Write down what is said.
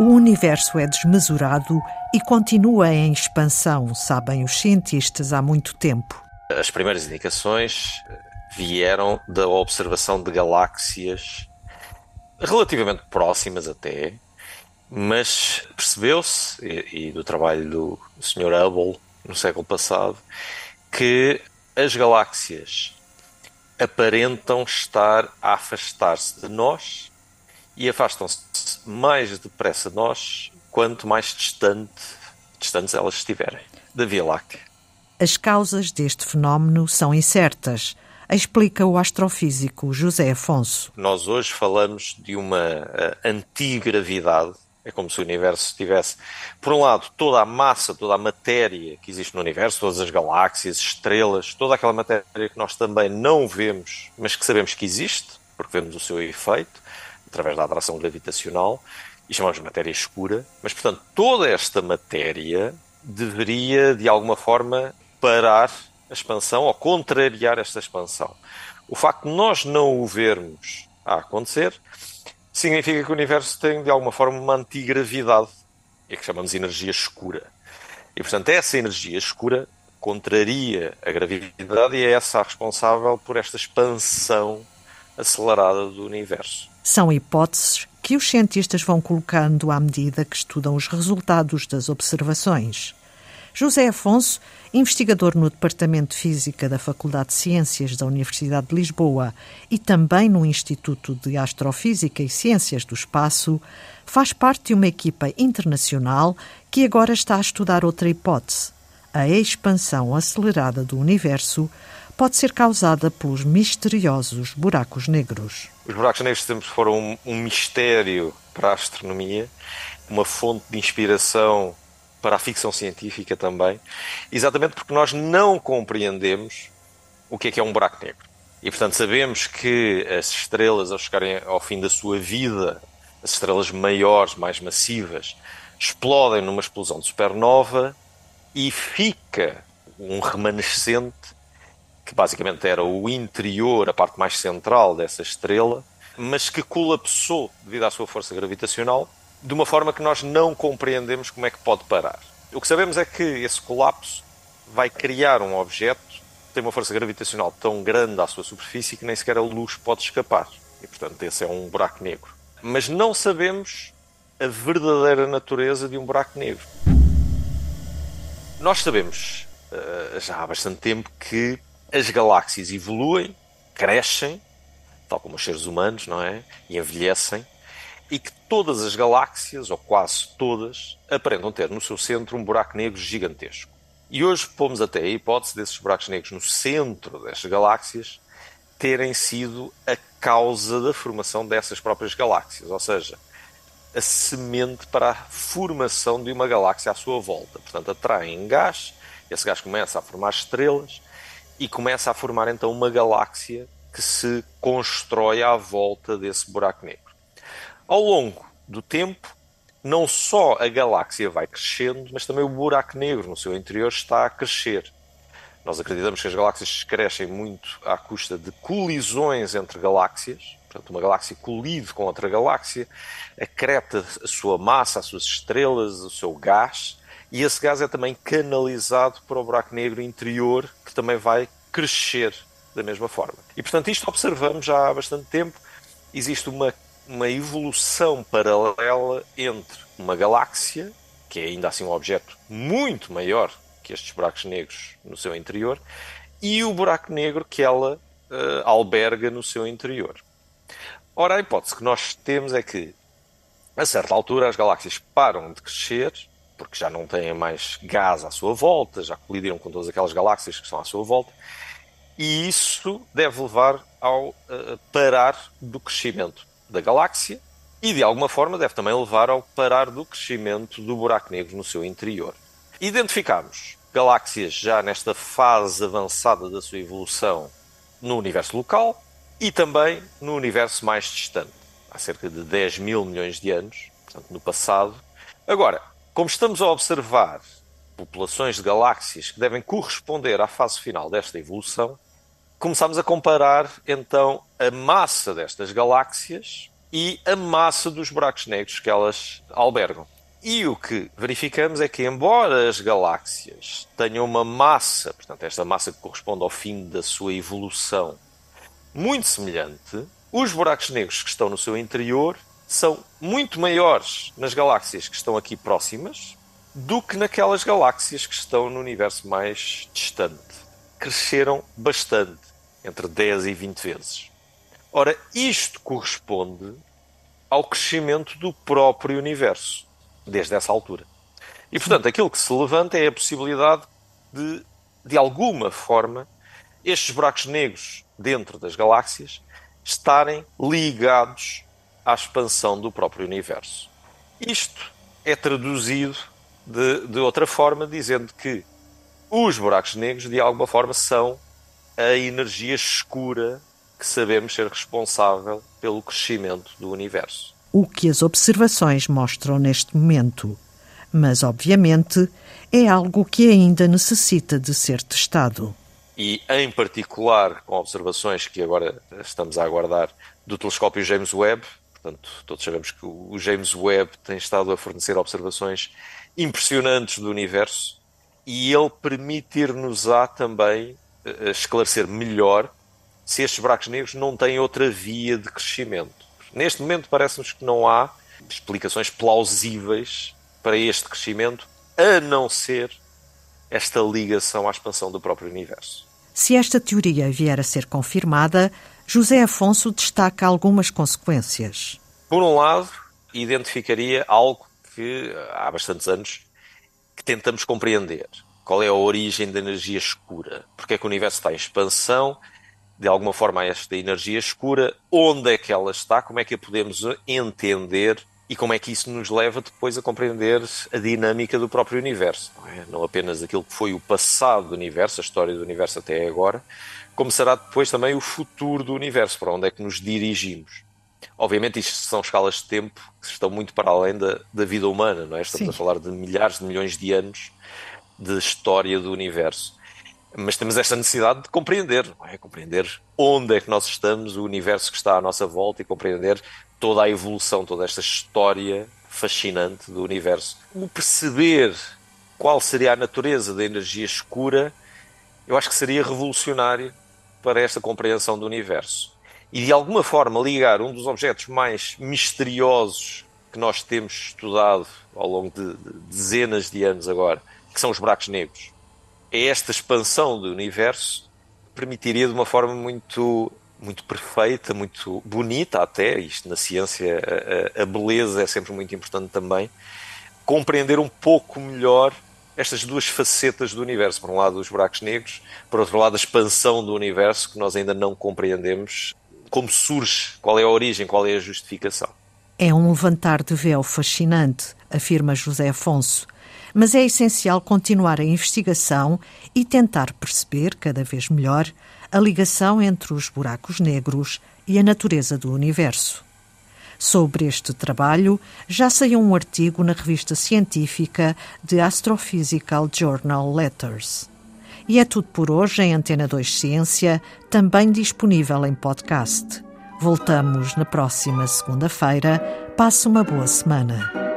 O universo é desmesurado e continua em expansão, sabem os cientistas há muito tempo. As primeiras indicações vieram da observação de galáxias relativamente próximas até, mas percebeu-se, e, e, do trabalho do Sr. Hubble no século passado, que as galáxias aparentam estar a afastar-se de nós e afastam-se mais depressa de nós quanto mais distante, distantes elas estiverem da Via Láctea. As causas deste fenómeno são incertas, explica o astrofísico José Afonso. Nós hoje falamos de uma uh, antigravidade é como se o universo tivesse, por um lado, toda a massa, toda a matéria que existe no universo, todas as galáxias, estrelas, toda aquela matéria que nós também não vemos, mas que sabemos que existe, porque vemos o seu efeito, através da atração gravitacional, e chamamos de matéria escura. Mas, portanto, toda esta matéria deveria, de alguma forma, parar a expansão ou contrariar esta expansão. O facto de nós não o vermos a acontecer significa que o universo tem, de alguma forma, uma antigravidade, é que chamamos de energia escura. E, portanto, essa energia escura contraria a gravidade e é essa a responsável por esta expansão acelerada do universo. São hipóteses que os cientistas vão colocando à medida que estudam os resultados das observações. José Afonso, investigador no Departamento de Física da Faculdade de Ciências da Universidade de Lisboa e também no Instituto de Astrofísica e Ciências do Espaço, faz parte de uma equipa internacional que agora está a estudar outra hipótese. A expansão acelerada do universo pode ser causada pelos misteriosos buracos negros. Os buracos negros sempre foram um, um mistério para a astronomia, uma fonte de inspiração para a ficção científica também, exatamente porque nós não compreendemos o que é que é um buraco negro. E portanto sabemos que as estrelas, ao chegarem ao fim da sua vida, as estrelas maiores, mais massivas, explodem numa explosão de supernova e fica um remanescente que basicamente era o interior, a parte mais central dessa estrela, mas que colapsou devido à sua força gravitacional de uma forma que nós não compreendemos como é que pode parar. O que sabemos é que esse colapso vai criar um objeto que tem uma força gravitacional tão grande à sua superfície que nem sequer a luz pode escapar. E, portanto, esse é um buraco negro. Mas não sabemos a verdadeira natureza de um buraco negro. Nós sabemos uh, já há bastante tempo que as galáxias evoluem, crescem, tal como os seres humanos, não é? E envelhecem e que todas as galáxias, ou quase todas, aparentam ter no seu centro um buraco negro gigantesco. E hoje pomos até a hipótese desses buracos negros no centro destas galáxias terem sido a causa da formação dessas próprias galáxias, ou seja, a semente para a formação de uma galáxia à sua volta. Portanto, atraem gás, esse gás começa a formar estrelas e começa a formar então uma galáxia que se constrói à volta desse buraco negro. Ao longo do tempo, não só a galáxia vai crescendo, mas também o buraco negro no seu interior está a crescer. Nós acreditamos que as galáxias crescem muito à custa de colisões entre galáxias. Portanto, uma galáxia colide com outra galáxia, acreta a sua massa, as suas estrelas, o seu gás, e esse gás é também canalizado para o buraco negro interior, que também vai crescer da mesma forma. E, portanto, isto observamos já há bastante tempo. Existe uma uma evolução paralela entre uma galáxia, que é ainda assim um objeto muito maior que estes buracos negros no seu interior, e o buraco negro que ela uh, alberga no seu interior. Ora, a hipótese que nós temos é que, a certa altura, as galáxias param de crescer, porque já não têm mais gás à sua volta, já colidiram com todas aquelas galáxias que estão à sua volta, e isso deve levar ao uh, parar do crescimento da galáxia e, de alguma forma, deve também levar ao parar do crescimento do buraco negro no seu interior. Identificamos galáxias já nesta fase avançada da sua evolução no universo local e também no universo mais distante, há cerca de 10 mil milhões de anos, portanto, no passado. Agora, como estamos a observar populações de galáxias que devem corresponder à fase final desta evolução, começamos a comparar então a massa destas galáxias e a massa dos buracos negros que elas albergam. E o que verificamos é que, embora as galáxias tenham uma massa, portanto, esta massa que corresponde ao fim da sua evolução, muito semelhante, os buracos negros que estão no seu interior são muito maiores nas galáxias que estão aqui próximas do que naquelas galáxias que estão no universo mais distante. Cresceram bastante, entre 10 e 20 vezes. Ora, isto corresponde ao crescimento do próprio universo desde essa altura. E, portanto, aquilo que se levanta é a possibilidade de, de alguma forma, estes buracos negros dentro das galáxias estarem ligados à expansão do próprio universo. Isto é traduzido de, de outra forma, dizendo que os buracos negros, de alguma forma, são a energia escura que sabemos ser responsável pelo crescimento do universo o que as observações mostram neste momento. Mas, obviamente, é algo que ainda necessita de ser testado. E, em particular, com observações que agora estamos a aguardar do telescópio James Webb, portanto, todos sabemos que o James Webb tem estado a fornecer observações impressionantes do universo e ele permitir-nos-á também eh, esclarecer melhor se estes buracos negros não têm outra via de crescimento. Neste momento parece-nos que não há explicações plausíveis para este crescimento, a não ser esta ligação à expansão do próprio universo. Se esta teoria vier a ser confirmada, José Afonso destaca algumas consequências. Por um lado, identificaria algo que há bastantes anos que tentamos compreender. Qual é a origem da energia escura? Porque é que o universo está em expansão de alguma forma esta energia escura, onde é que ela está, como é que a podemos entender e como é que isso nos leva depois a compreender a dinâmica do próprio universo. Não, é? não apenas aquilo que foi o passado do universo, a história do universo até agora, como será depois também o futuro do universo, para onde é que nos dirigimos. Obviamente, isto são escalas de tempo que estão muito para além da, da vida humana, não é? Estamos Sim. a falar de milhares de milhões de anos de história do universo mas temos esta necessidade de compreender, é? compreender onde é que nós estamos, o universo que está à nossa volta e compreender toda a evolução, toda esta história fascinante do universo. Como perceber qual seria a natureza da energia escura, eu acho que seria revolucionário para esta compreensão do universo. E de alguma forma ligar um dos objetos mais misteriosos que nós temos estudado ao longo de dezenas de anos agora, que são os buracos negros esta expansão do universo permitiria de uma forma muito muito perfeita, muito bonita até, isto na ciência a, a, beleza é sempre muito importante também, compreender um pouco melhor estas duas facetas do universo. Por um lado, os buracos negros, por outro lado, a expansão do universo que nós ainda não compreendemos. Como surge, qual é a origem, qual é a justificação. É um levantar de véu fascinante, afirma José Afonso mas é essencial continuar a investigação e tentar perceber cada vez melhor a ligação entre os buracos negros e a natureza do universo. Sobre este trabalho, já saiu um artigo na revista científica The Astrophysical Journal Letters. E é tudo por hoje em Antena 2 Ciência, também disponível em podcast. Voltamos na próxima segunda-feira. Passe uma boa semana.